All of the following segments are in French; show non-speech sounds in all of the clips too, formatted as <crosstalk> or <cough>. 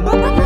Bye-bye.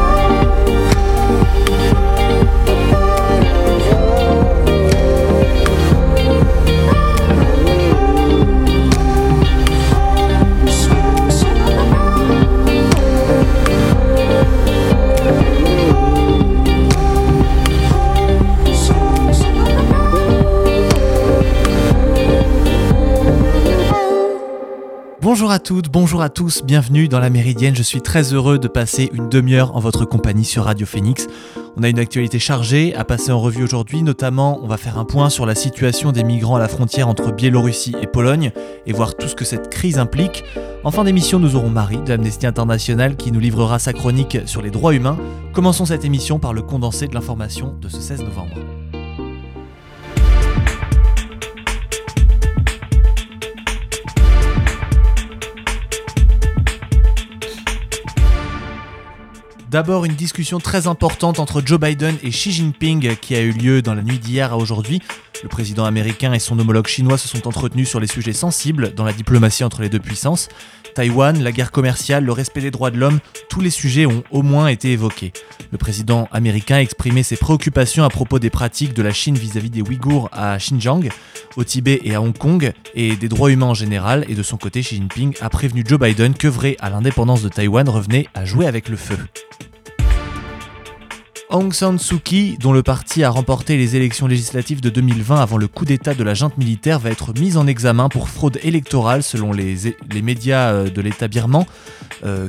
Bonjour à toutes, bonjour à tous, bienvenue dans la Méridienne. Je suis très heureux de passer une demi-heure en votre compagnie sur Radio Phoenix. On a une actualité chargée à passer en revue aujourd'hui, notamment on va faire un point sur la situation des migrants à la frontière entre Biélorussie et Pologne et voir tout ce que cette crise implique. En fin d'émission, nous aurons Marie de l'Amnesty International qui nous livrera sa chronique sur les droits humains. Commençons cette émission par le condensé de l'information de ce 16 novembre. D'abord, une discussion très importante entre Joe Biden et Xi Jinping qui a eu lieu dans la nuit d'hier à aujourd'hui. Le président américain et son homologue chinois se sont entretenus sur les sujets sensibles dans la diplomatie entre les deux puissances. Taïwan, la guerre commerciale, le respect des droits de l'homme, tous les sujets ont au moins été évoqués. Le président américain a exprimé ses préoccupations à propos des pratiques de la Chine vis-à-vis des Ouïghours à Xinjiang, au Tibet et à Hong Kong, et des droits humains en général, et de son côté, Xi Jinping a prévenu Joe Biden que vrai à l'indépendance de Taïwan revenait à jouer avec le feu. Aung San Suu Kyi, dont le parti a remporté les élections législatives de 2020 avant le coup d'État de la junte militaire, va être mise en examen pour fraude électorale selon les, médias euh, de l'État birman.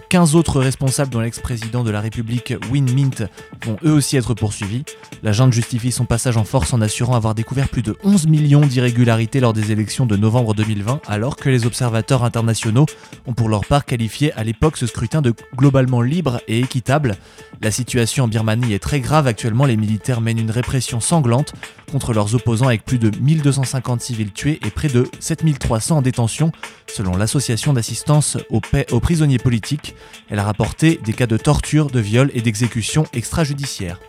15 euh, autres responsables, dont l'ex-président de la République Win Mint, vont eux aussi être poursuivis. La junte justifie son passage en force en assurant avoir découvert plus de 11 millions d'irrégularités lors des élections de novembre 2020, alors que les observateurs internationaux ont pour leur part qualifié à l'époque ce scrutin de globalement libre et équitable. La situation en Birmanie est très grave actuellement, les militaires mènent une répression sanglante contre leurs opposants avec plus de 1250 civils tués et près de 7300 en détention, selon l'association d'assistance aux, aux, prisonniers politiques. Elle a rapporté des cas de torture, de viol et d'exécution extrajudiciaire.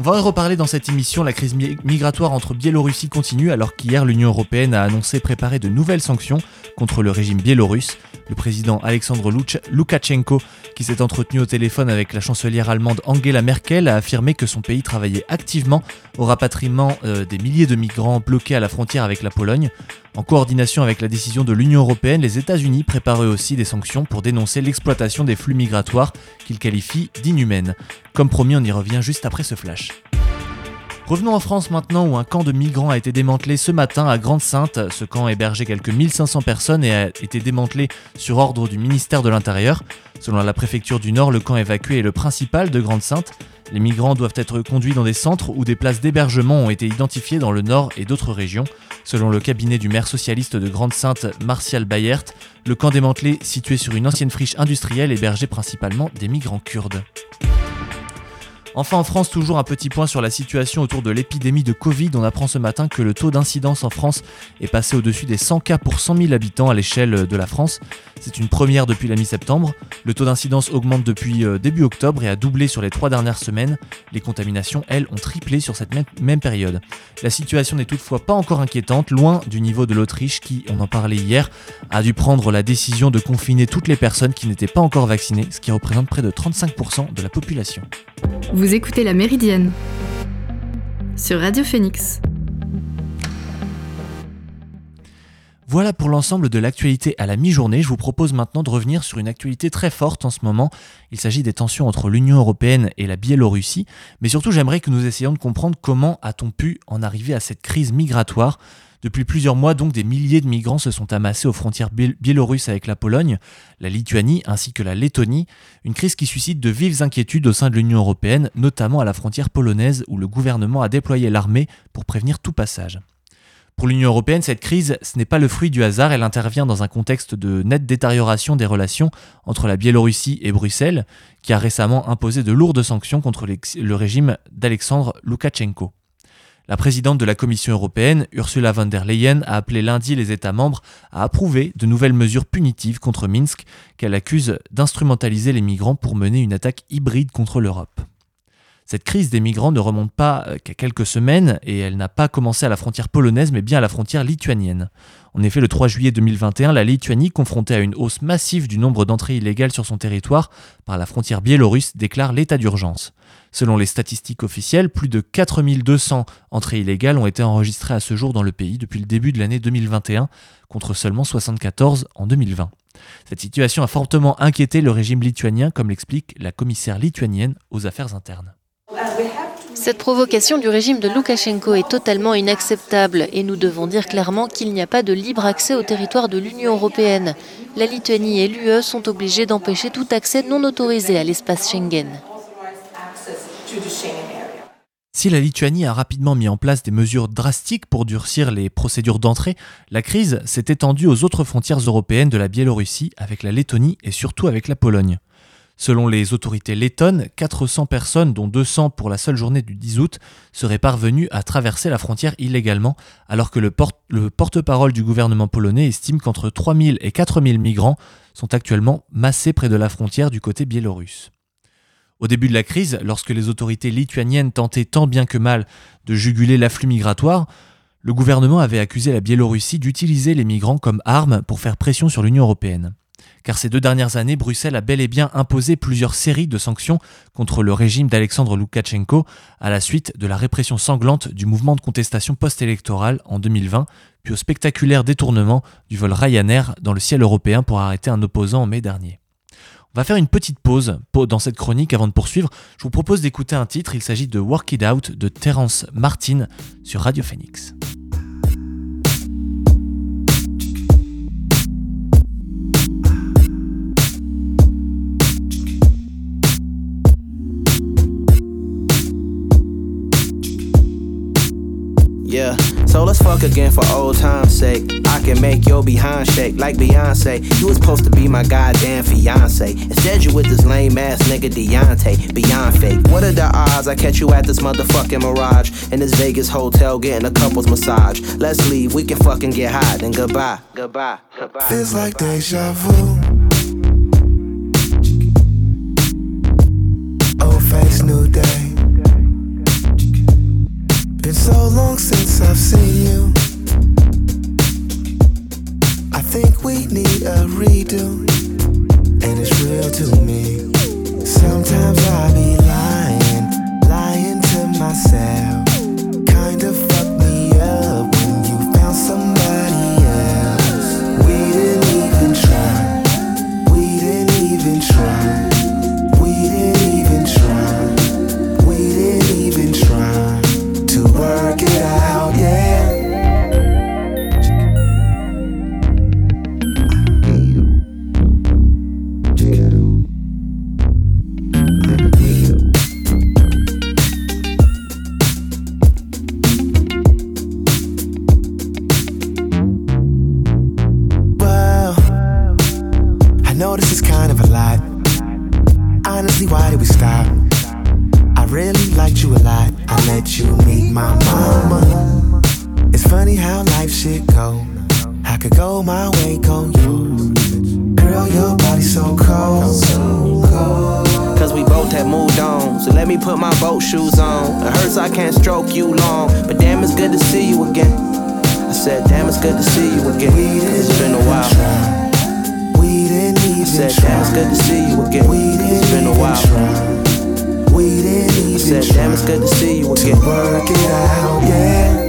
On va en reparler dans cette émission. La crise migratoire entre Biélorussie continue alors qu'hier l'Union européenne a annoncé préparer de nouvelles sanctions contre le régime biélorusse. Le président Alexandre Loukachenko, qui s'est entretenu au téléphone avec la chancelière allemande Angela Merkel, a affirmé que son pays travaillait activement au rapatriement euh, des milliers de migrants bloqués à la frontière avec la Pologne. En coordination avec la décision de l'Union européenne, les États-Unis préparent aussi des sanctions pour dénoncer l'exploitation des flux migratoires qu'ils qualifient d'inhumaines. Comme promis, on y revient juste après ce flash. Revenons en France maintenant où un camp de migrants a été démantelé ce matin à Grande-Sainte. Ce camp hébergeait quelques 1500 personnes et a été démantelé sur ordre du ministère de l'Intérieur. Selon la préfecture du Nord, le camp évacué est le principal de Grande-Sainte. Les migrants doivent être conduits dans des centres où des places d'hébergement ont été identifiées dans le Nord et d'autres régions. Selon le cabinet du maire socialiste de Grande-Sainte, Martial Bayert, le camp démantelé, situé sur une ancienne friche industrielle, hébergeait principalement des migrants kurdes. Enfin en France, toujours un petit point sur la situation autour de l'épidémie de Covid. On apprend ce matin que le taux d'incidence en France est passé au-dessus des 100 cas pour 100 000 habitants à l'échelle de la France. C'est une première depuis la mi-septembre. Le taux d'incidence augmente depuis euh, début octobre et a doublé sur les trois dernières semaines. Les contaminations, elles, ont triplé sur cette même, période. La situation n'est toutefois pas encore inquiétante, loin du niveau de l'Autriche qui, on en parlait hier, a dû prendre la décision de confiner toutes les personnes qui n'étaient pas encore vaccinées, ce qui représente près de 35% de la population. Écoutez La Méridienne sur Radio Phoenix. Voilà pour l'ensemble de l'actualité à la mi-journée. Je vous propose maintenant de revenir sur une actualité très forte en ce moment. Il s'agit des tensions entre l'Union européenne et la Biélorussie. Mais surtout, j'aimerais que nous essayions de comprendre comment a-t-on pu en arriver à cette crise migratoire. Depuis plusieurs mois, donc, des milliers de migrants se sont amassés aux frontières biélorusses avec la Pologne, la Lituanie ainsi que la Lettonie, une crise qui suscite de vives inquiétudes au sein de l'Union européenne, notamment à la frontière polonaise où le gouvernement a déployé l'armée pour prévenir tout passage. Pour l'Union européenne, cette crise, ce n'est pas le fruit du hasard, elle intervient dans un contexte de nette détérioration des relations entre la Biélorussie et Bruxelles, qui a récemment imposé de lourdes sanctions contre le régime d'Alexandre Loukachenko. La présidente de la Commission européenne, Ursula von der Leyen, a appelé lundi les États membres à approuver de nouvelles mesures punitives contre Minsk, qu'elle accuse d'instrumentaliser les migrants pour mener une attaque hybride contre l'Europe. Cette crise des migrants ne remonte pas euh, qu'à quelques semaines et elle n'a pas commencé à la frontière polonaise mais bien à la frontière lituanienne. En effet, le 3 juillet 2021, la Lituanie, confrontée à une hausse massive du nombre d'entrées illégales sur son territoire par la frontière biélorusse, déclare l'état d'urgence. Selon les statistiques officielles, plus de 4200 entrées illégales ont été enregistrées à ce jour dans le pays depuis le début de l'année 2021, contre seulement 74 en 2020. Cette situation a fortement inquiété le régime lituanien, comme l'explique la commissaire lituanienne aux affaires internes. Cette provocation du régime de Loukachenko est totalement inacceptable et nous devons dire clairement qu'il n'y a pas de libre accès au territoire de l'Union européenne. La Lituanie et l'UE sont obligés d'empêcher tout accès non autorisé à l'espace Schengen. Si la Lituanie a rapidement mis en place des mesures drastiques pour durcir les procédures d'entrée, la crise s'est étendue aux autres frontières européennes de la Biélorussie avec la Lettonie et surtout avec la Pologne. Selon les autorités lettonnes, 400 personnes, dont 200 pour la seule journée du 10 août, seraient parvenues à traverser la frontière illégalement, alors que le, porte-parole du gouvernement polonais estime qu'entre 3000 et 4000 migrants sont actuellement massés près de la frontière du côté biélorusse. Au début de la crise, lorsque les autorités lituaniennes tentaient tant bien que mal de juguler l'afflux migratoire, le gouvernement avait accusé la Biélorussie d'utiliser les migrants comme armes pour faire pression sur l'Union européenne. Car ces deux dernières années, Bruxelles a bel et bien imposé plusieurs séries de sanctions contre le régime d'Alexandre Loukachenko à la suite de la répression sanglante du mouvement de contestation post-électorale en 2020, puis au spectaculaire détournement du vol Ryanair dans le ciel européen pour arrêter un opposant en mai dernier. On va faire une petite pause dans cette chronique avant de poursuivre. Je vous propose d'écouter un titre, il s'agit de Work It Out de Terence Martin sur Radio Phoenix. Again for old time's sake. I can make your behind shake like Beyonce. You was supposed to be my goddamn fiance. Instead, you with this lame ass nigga Deontay. Beyond fake. What are the odds I catch you at this motherfucking mirage? In this Vegas hotel getting a couple's massage. Let's leave, we can fucking get high, then goodbye. Goodbye. Goodbye. Feels like deja vu. Think we need a redo, and it's real to me. Sometimes I be lying, lying to myself. Honestly, why did we stop? I really liked you a lot. I let you meet my mama. It's funny how life shit go. I could go my way, go you. Girl, your body's so cold, so cold. Cause we both have moved on. So let me put my boat shoes on. It hurts I can't stroke you long. But damn, it's good to see you again. I said, damn, it's good to see you again. Cause it's been a while. We said, damn, it's good to see you again. It's been a while. Try. We didn't even I said, damn, it's good to see you again. To work it out, yeah.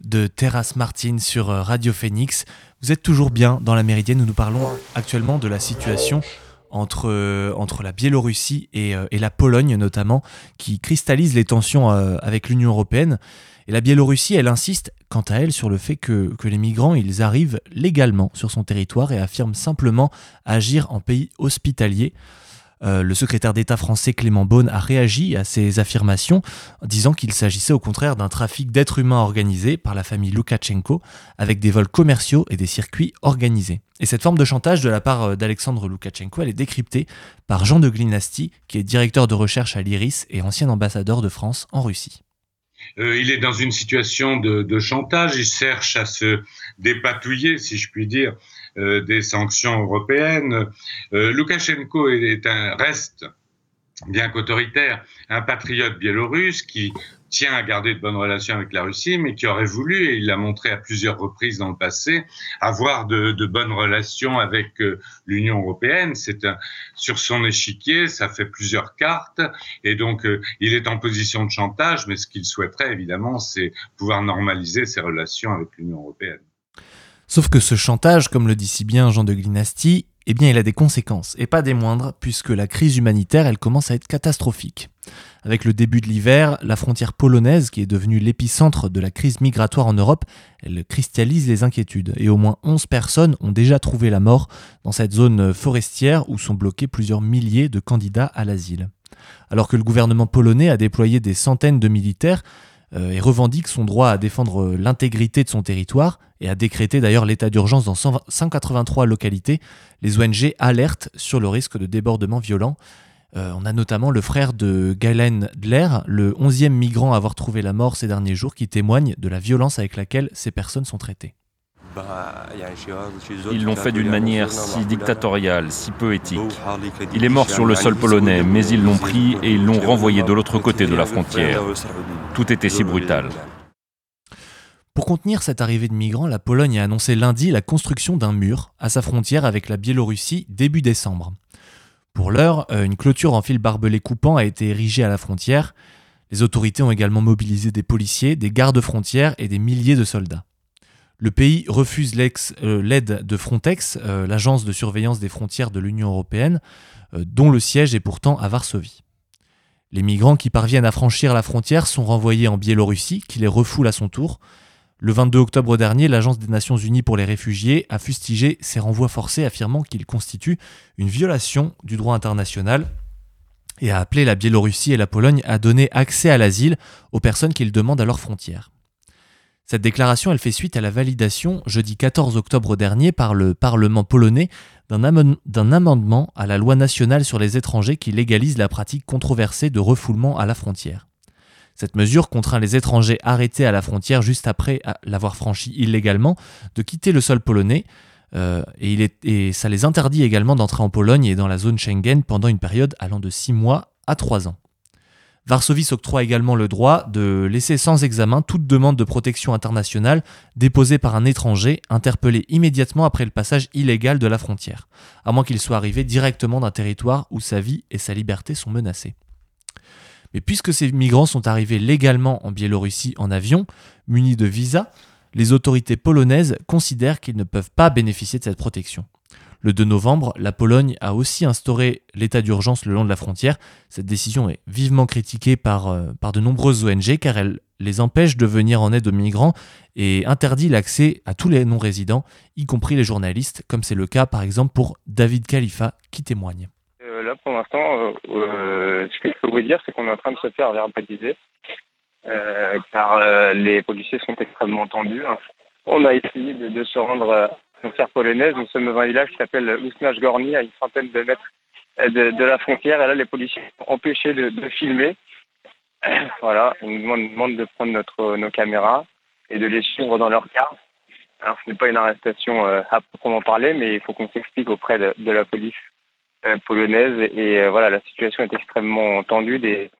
De Terrace Martin sur euh, Radio Phoenix. Vous êtes toujours bien dans la Méridienne où nous parlons actuellement de la situation entre, entre la Biélorussie et, et, la Pologne notamment, qui cristallise les tensions avec l'Union européenne. Et la Biélorussie, elle insiste, quant à elle, sur le fait que, que, les migrants, ils arrivent légalement sur son territoire et affirment simplement agir en pays hospitalier. Euh, le secrétaire d'État français Clément Beaune a réagi à ces affirmations, disant qu'il s'agissait au contraire d'un trafic d'êtres humains organisé par la famille Loukachenko, avec des vols commerciaux et des circuits organisés. Et cette forme de chantage de la part euh, d'Alexandre Loukachenko, elle est décryptée par Jean de Glinasti, qui est directeur de recherche à l'IRIS et ancien ambassadeur de France en Russie. Euh, il est dans une situation de, chantage, il cherche à se dépatouiller, si je puis dire, des sanctions européennes. Euh, Loukachenko est un reste, bien qu'autoritaire, un patriote biélorusse qui tient à garder de bonnes relations avec la Russie, mais qui aurait voulu, et il l'a montré à plusieurs reprises dans le passé, avoir de, de bonnes relations avec euh, l'Union européenne. C'est sur son échiquier, ça fait plusieurs cartes, et donc euh, il est en position de chantage, mais ce qu'il souhaiterait évidemment, c'est pouvoir normaliser ses relations avec l'Union européenne. Sauf que ce chantage, comme le dit si bien Jean de Glinasti, eh bien il a des conséquences, et pas des moindres, puisque la crise humanitaire, elle commence à être catastrophique. Avec le début de l'hiver, la frontière polonaise, qui est devenue l'épicentre de la crise migratoire en Europe, elle cristallise les inquiétudes, et au moins 11 personnes ont déjà trouvé la mort dans cette zone forestière où sont bloqués plusieurs milliers de candidats à l'asile. Alors que le gouvernement polonais a déployé des centaines de militaires, euh, et revendique son droit à défendre l'intégrité de son territoire et a décrété d'ailleurs l'état d'urgence dans 183 localités. Les ONG alertent sur le risque de débordement violent. Euh, on a notamment le frère de Galen Dler, le 11e migrant à avoir trouvé la mort ces derniers jours, qui témoigne de la violence avec laquelle ces personnes sont traitées. Ils l'ont fait d'une manière si dictatoriale, si peu éthique. Il est mort sur le sol polonais, mais ils l'ont pris et ils l'ont renvoyé de l'autre côté de la frontière. Tout était si brutal. Pour contenir cette arrivée de migrants, la Pologne a annoncé lundi la construction d'un mur à sa frontière avec la Biélorussie début décembre. Pour l'heure, euh, une clôture en fil barbelé coupant a été érigée à la frontière. Les autorités ont également mobilisé des policiers, des gardes frontières et des milliers de soldats. Le pays refuse euh, l'aide de Frontex, euh, l'agence de surveillance des frontières de l'Union européenne, dont le siège est pourtant à Varsovie. Les migrants qui parviennent à franchir la frontière sont renvoyés en Biélorussie, qui les refoule à son tour. Le 22 octobre dernier, l'Agence des Nations Unies pour les réfugiés a fustigé ces renvois forcés, affirmant qu'ils constituent une violation du droit international et a appelé la Biélorussie et la Pologne à donner accès à l'asile aux personnes qu'ils demandent à leurs frontières. Cette déclaration, elle fait suite à la validation, jeudi 14 octobre dernier, par le Parlement polonais d'un amendement à la loi nationale sur les étrangers qui légalise la pratique controversée de refoulement à la frontière. Cette mesure contraint les étrangers arrêtés à la frontière juste après l'avoir franchi illégalement de quitter le sol polonais, euh, et, ça les interdit également d'entrer en Pologne et dans la zone Schengen pendant une période allant de 6 mois à 3 ans. Varsovie s'octroie également le droit de laisser sans examen toute demande de protection internationale déposée par un étranger interpellé immédiatement après le passage illégal de la frontière, à moins qu'il soit arrivé directement d'un territoire où sa vie et sa liberté sont menacées. Mais puisque ces migrants sont arrivés légalement en Biélorussie en avion, munis de visa, les autorités polonaises considèrent qu'ils ne peuvent pas bénéficier de cette protection. Le 2 novembre, la Pologne a aussi instauré l'état d'urgence le long de la frontière. Cette décision est vivement critiquée par, euh, de nombreuses ONG car elle les empêche de venir en aide aux migrants et interdit l'accès à tous les non-résidents, y compris les journalistes, comme c'est le cas par exemple pour David Khalifa qui témoigne. Euh, ce que je peux vous dire, c'est qu'on est en train de se faire verbaliser car les policiers sont extrêmement tendus. On a essayé de se rendre frontière polonaise. Nous sommes dans un village qui s'appelle Usnaj Gorni, à une centaine de mètres de, la frontière. Et là, les policiers sont empêchés de, filmer. <coughs> Voilà, ils nous demandent, de prendre nos caméras et de les suivre dans leur car. Alors, ce n'est pas une arrestation euh, à proprement parler, mais il faut qu'on s'explique auprès de, la police euh, polonaise. Et euh, voilà, la situation est extrêmement tendue. Et,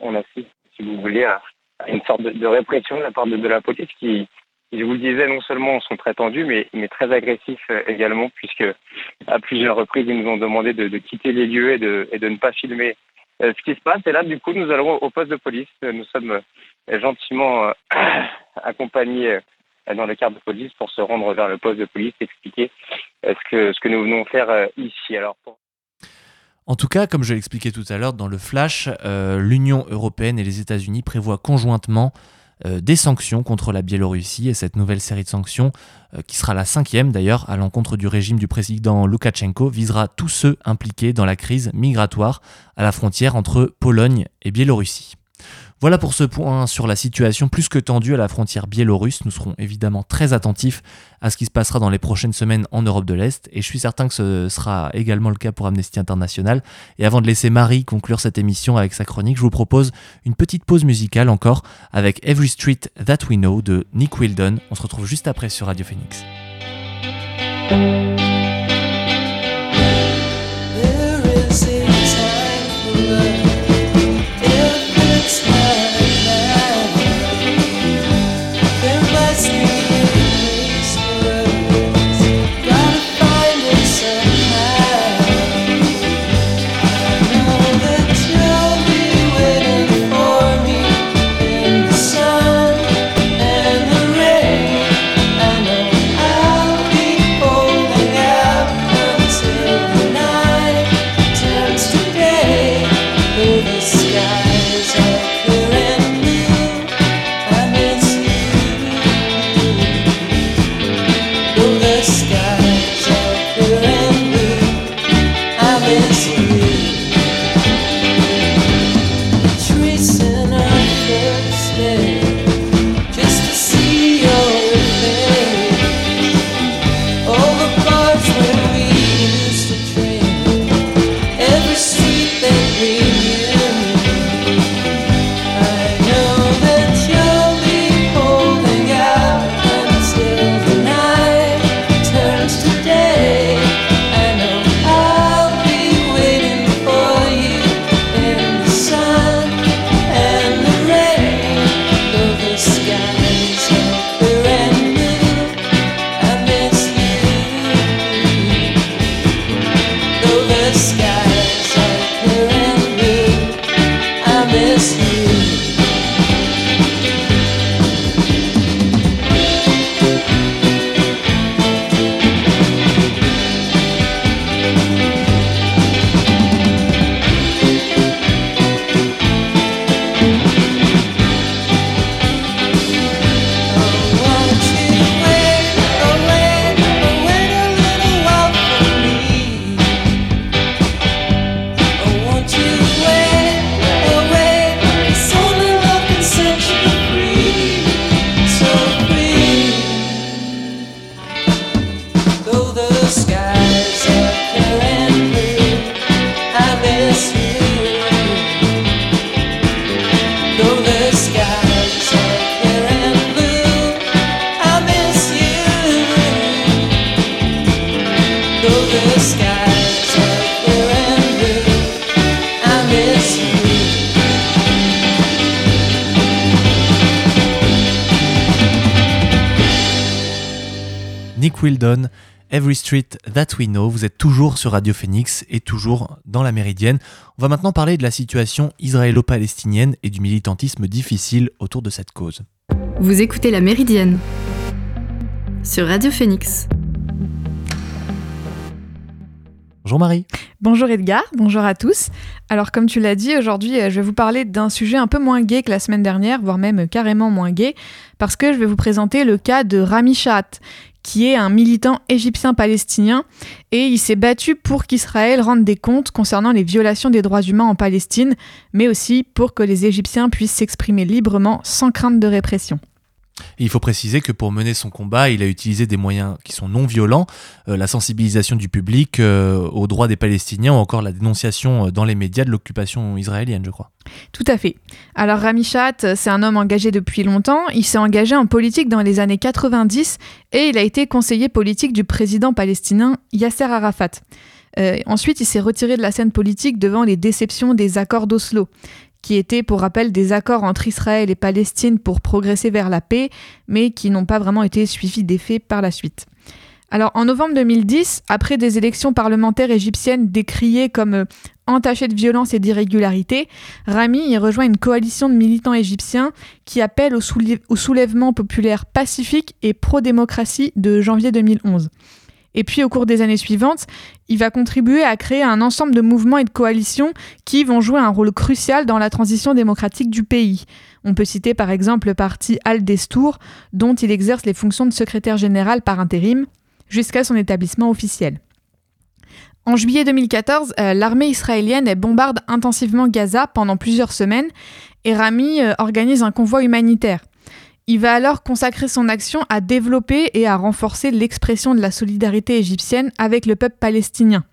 on assiste, si vous voulez, à, une sorte de, répression de la part de, la police qui, je vous le disais, non seulement sont très tendus, mais, très agressifs euh, également, puisque à plusieurs reprises, ils nous ont demandé de, quitter les lieux et de, ne pas filmer euh, ce qui se passe. Et là, du coup, nous allons au poste de police. Nous sommes euh, gentiment <clears throat> accompagnés dans le cadre de police pour se rendre vers le poste de police, expliquer ce que, ce que nous venons faire ici. Alors, En tout cas, comme je l'expliquais tout à l'heure dans le flash, euh, l'Union européenne et les États-Unis prévoient conjointement euh, des sanctions contre la Biélorussie et cette nouvelle série de sanctions, euh, qui sera la cinquième d'ailleurs à l'encontre du régime du président Loukachenko, visera tous ceux impliqués dans la crise migratoire à la frontière entre Pologne et Biélorussie. Voilà pour ce point sur la situation plus que tendue à la frontière biélorusse. Nous serons évidemment très attentifs à ce qui se passera dans les prochaines semaines en Europe de l'Est et je suis certain que ce sera également le cas pour Amnesty International. Et avant de laisser Marie conclure cette émission avec sa chronique, je vous propose une petite pause musicale encore avec Every Street That We Know de Nick Wildon. On se retrouve juste après sur Radio Phoenix. Street That We Know. Vous êtes toujours sur Radio Phoenix et toujours dans la Méridienne. On va maintenant parler de la situation israélo-palestinienne et du militantisme difficile autour de cette cause. Vous écoutez la Méridienne sur Radio Phoenix. Bonjour Marie. Bonjour Edgar, bonjour à tous. Alors comme tu l'as dit, aujourd'hui euh, je vais vous parler d'un sujet un peu moins gai que la semaine dernière, voire même carrément moins gai, parce que je vais vous présenter le cas de Rami Shahat, qui est un militant égyptien-palestinien, et il s'est battu pour qu'Israël rende des comptes concernant les violations des droits humains en Palestine, mais aussi pour que les Égyptiens puissent s'exprimer librement sans crainte de répression il faut préciser que pour mener son combat, il a utilisé des moyens qui sont non violents, euh, la sensibilisation du public euh, aux droits des Palestiniens ou encore la dénonciation euh, dans les médias de l'occupation israélienne, je crois. Tout à fait. Alors Rami Chat, c'est un homme engagé depuis longtemps. Il s'est engagé en politique dans les années 90 et il a été conseiller politique du président palestinien Yasser Arafat. ensuite, il s'est retiré de la scène politique devant les déceptions des accords d'Oslo qui étaient pour rappel des accords entre Israël et Palestine pour progresser vers la paix, mais qui n'ont pas vraiment été suivis d'effet par la suite. Alors en novembre 2010, après des élections parlementaires égyptiennes décriées comme euh, entachées de violence et d'irrégularité, Rami y rejoint une coalition de militants égyptiens qui appelle au, soulèvement populaire pacifique et pro-démocratie de janvier 2011. Et puis au cours des années suivantes, il va contribuer à créer un ensemble de mouvements et de coalitions qui vont jouer un rôle crucial dans la transition démocratique du pays. On peut citer par exemple le parti Al-Destour, dont il exerce les fonctions de secrétaire général par intérim, jusqu'à son établissement officiel. En juillet 2014, euh, l'armée israélienne bombarde intensivement Gaza pendant plusieurs semaines et Rami euh, organise un convoi humanitaire. Il va alors consacrer son action à développer et à renforcer l'expression de la solidarité égyptienne avec le peuple palestinien.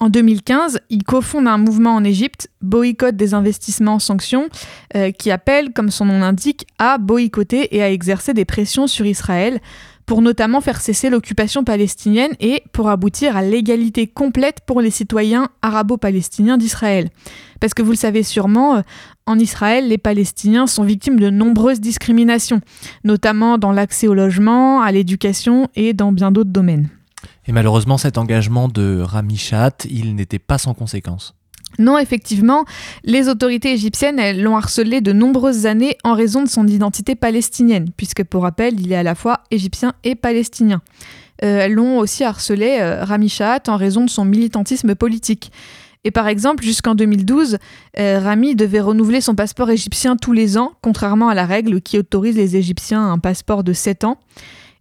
En 2015, il cofonde un mouvement en Égypte, Boycott des investissements sanctions, euh, qui appelle, comme son nom l'indique, à boycotter et à exercer des pressions sur Israël pour notamment faire cesser l'occupation palestinienne et pour aboutir à l'égalité complète pour les citoyens arabo-palestiniens d'Israël. Parce que vous le savez sûrement, euh, en Israël, les Palestiniens sont victimes de nombreuses discriminations, notamment dans l'accès au logement, à l'éducation et dans bien d'autres domaines. Et malheureusement, cet engagement de Rami Chat, il n'était pas sans conséquences. Non, effectivement, les autorités égyptiennes l'ont harcelé de nombreuses années en raison de son identité palestinienne, puisque pour rappel, il est à la fois égyptien et palestinien. Euh, elles l'ont aussi harcelé, euh, Rami Shahat, en raison de son militantisme politique. Et par exemple, jusqu'en 2012, euh, Rami devait renouveler son passeport égyptien tous les ans, contrairement à la règle qui autorise les Égyptiens à un passeport de 7 ans.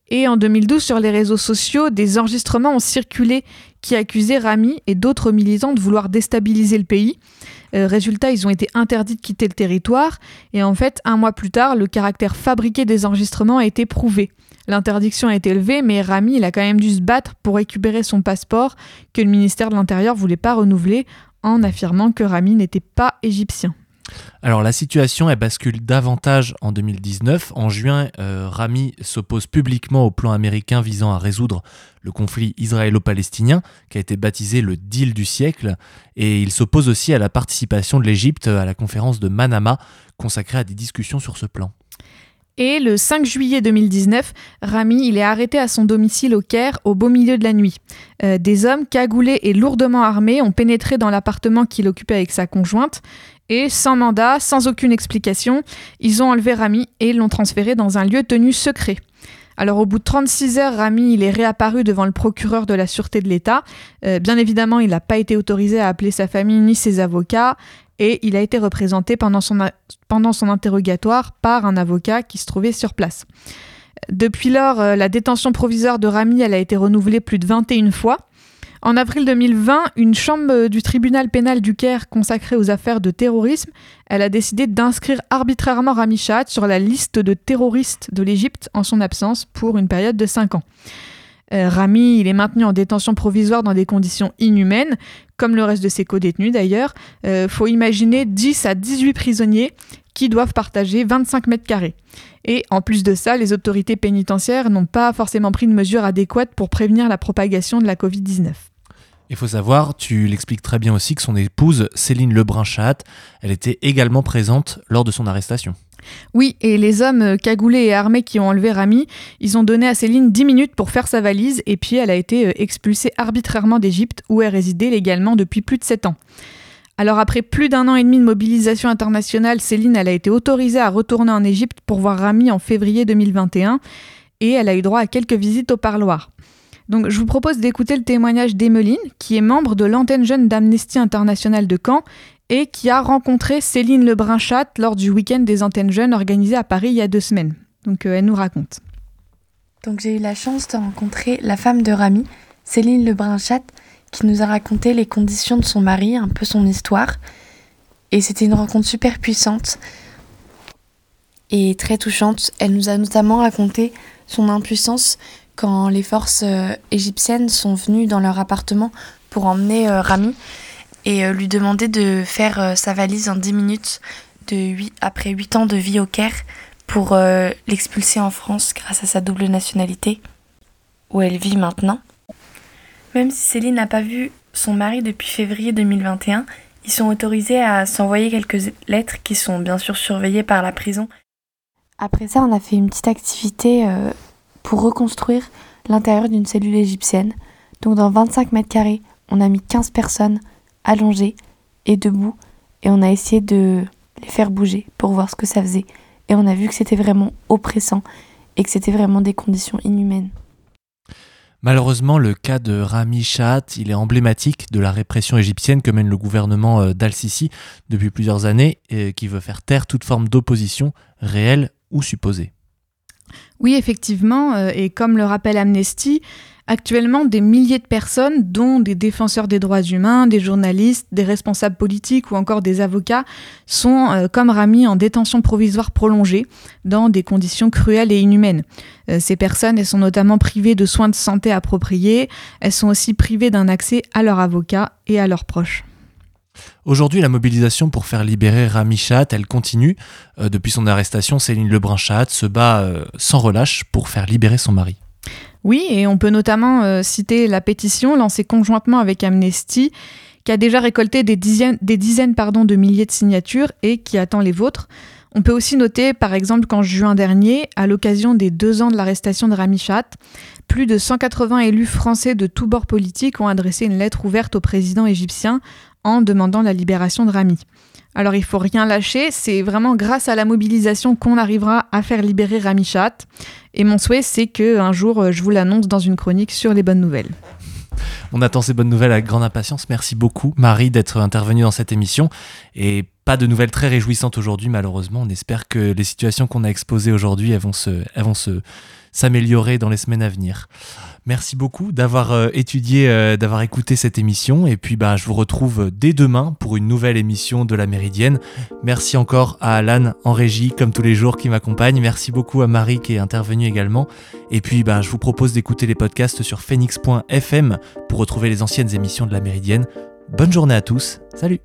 Et en 2012, sur les réseaux sociaux, des enregistrements ont circulé qui accusaient Rami et d'autres militants de vouloir déstabiliser le pays. Euh, résultat, ils ont été interdits de quitter le territoire. Et en fait, un mois plus tard, le caractère fabriqué des enregistrements a été prouvé. L'interdiction a été levée, mais Rami, il a quand même dû se battre pour récupérer son passeport que le ministère de l'Intérieur voulait pas renouveler en affirmant que Rami n'était pas égyptien. Alors la situation bascule davantage en 2019. En juin, euh, Rami s'oppose publiquement au plan américain visant à résoudre le conflit israélo-palestinien, qui a été baptisé le deal du siècle, et il s'oppose aussi à la participation de l'Égypte à la conférence de Manama, consacrée à des discussions sur ce plan. Et le 5 juillet 2019, Rami il est arrêté à son domicile au Caire au beau milieu de la nuit. Euh, des hommes cagoulés et lourdement armés ont pénétré dans l'appartement qu'il occupait avec sa conjointe et sans mandat, sans aucune explication, ils ont enlevé Rami et l'ont transféré dans un lieu tenu secret. Alors au bout de 36 heures, Rami est réapparu devant le procureur de la Sûreté de l'État. Euh, bien évidemment, il n'a pas été autorisé à appeler sa famille ni ses avocats et il a été représenté pendant son, interrogatoire par un avocat qui se trouvait sur place. Depuis lors, euh, la détention provisoire de Rami a été renouvelée plus de 21 fois. En avril 2020, une chambre du tribunal pénal du Caire consacrée aux affaires de terrorisme, elle a décidé d'inscrire arbitrairement Rami Shahad sur la liste de terroristes de l'Égypte en son absence pour une période de 5 ans. Euh, Rami, il est maintenu en détention provisoire dans des conditions inhumaines, comme le reste de ses co-détenus d'ailleurs. Il euh, faut imaginer 10 à 18 prisonniers qui doivent partager 25 mètres carrés. Et en plus de ça, les autorités pénitentiaires n'ont pas forcément pris de mesures adéquates pour prévenir la propagation de la Covid-19. Il faut savoir, tu l'expliques très bien aussi, que son épouse, Céline Lebrun-Chat, elle était également présente lors de son arrestation. Oui, et les hommes cagoulés et armés qui ont enlevé Rami, ils ont donné à Céline 10 minutes pour faire sa valise et puis elle a été euh, expulsée arbitrairement d'Égypte où elle résidait légalement depuis plus de 7 ans. Alors après plus d'un an et demi de mobilisation internationale, Céline a été autorisée à retourner en Égypte pour voir Rami en février 2021 et elle a eu droit à quelques visites au parloir. Donc je vous propose d'écouter le témoignage d'Emeline, qui est membre de l'antenne jeune d'Amnesty International de Caen et qui a rencontré Céline Lebrun-Chat lors du week-end des antennes jeunes organisé à Paris il y a deux semaines. Donc euh, elle nous raconte. Donc j'ai eu la chance de rencontrer la femme de Rami, Céline Lebrun-Chat, qui nous a raconté les conditions de son mari, un peu son histoire. Et c'était une rencontre super puissante et très touchante. Elle nous a notamment raconté son impuissance quand les forces euh, égyptiennes sont venues dans leur appartement pour emmener euh, Rami et euh, lui demander de faire sa valise en 10 minutes de après 8 ans de vie au Caire pour l'expulser en France grâce à sa double nationalité, où elle vit maintenant. Même si Céline n'a pas vu son mari depuis février 2021, ils sont autorisés à s'envoyer quelques lettres qui sont bien sûr surveillées par la prison. Après ça, on a fait une petite activité pour reconstruire l'intérieur d'une cellule égyptienne. Donc dans 25 mètres carrés, on a mis 15 personnes allongées et debout et on a essayé de les faire bouger pour voir ce que ça faisait. Et on a vu que c'était vraiment oppressant et que c'était vraiment des conditions inhumaines. Malheureusement, le cas de Rami Chat, il est emblématique de la répression égyptienne que mène le gouvernement euh, d'Al-Sisi depuis plusieurs années et qui veut faire taire toute forme d'opposition, réelle ou supposée. Oui, effectivement, euh, et comme le rappelle Amnesty, Actuellement, des milliers de personnes, dont des défenseurs des droits humains, des journalistes, des responsables politiques ou encore des avocats, sont, euh, comme Rami, en détention provisoire prolongée, dans des conditions cruelles et inhumaines. Euh, ces personnes, sont notamment privées de soins de santé appropriés, elles sont aussi privées d'un accès à leur avocat et à leurs proches. Aujourd'hui, la mobilisation pour faire libérer Rami Chat, elle continue. Euh, depuis son arrestation, Céline Lebrun-Chat se bat sans relâche pour faire libérer son mari. Oui, et on peut notamment euh, citer la pétition lancée conjointement avec Amnesty, qui a déjà récolté des dizaines, des dizaines de milliers de signatures et qui attend les vôtres. On peut aussi noter, par exemple, qu'en juin dernier, à l'occasion des deux ans de l'arrestation de Rami Chat, plus de 180 élus français de tous bords politiques ont adressé une lettre ouverte au président égyptien en demandant la libération de Rami. Alors il faut rien lâcher, c'est vraiment grâce à la mobilisation qu'on arrivera à faire libérer Rami Chat. Et mon souhait, c'est que un jour, euh, je vous l'annonce dans une chronique sur les bonnes nouvelles. On attend ces bonnes nouvelles avec grande impatience. Merci beaucoup, Marie, d'être intervenue dans cette émission. Et pas de nouvelles très réjouissantes aujourd'hui, malheureusement. On espère que les situations qu'on a exposées aujourd'hui, elles vont s'améliorer dans les semaines à venir. Merci beaucoup d'avoir euh, étudié, euh, d'avoir écouté cette émission. Et puis, bah, je vous retrouve dès demain pour une nouvelle émission de La Méridienne. Merci encore à Alan en régie, comme tous les jours, qui m'accompagne. Merci beaucoup à Marie qui est intervenue également. Et puis, bah, je vous propose d'écouter les podcasts sur phoenix.fm pour retrouver les anciennes émissions de La Méridienne. Bonne journée à tous. Salut!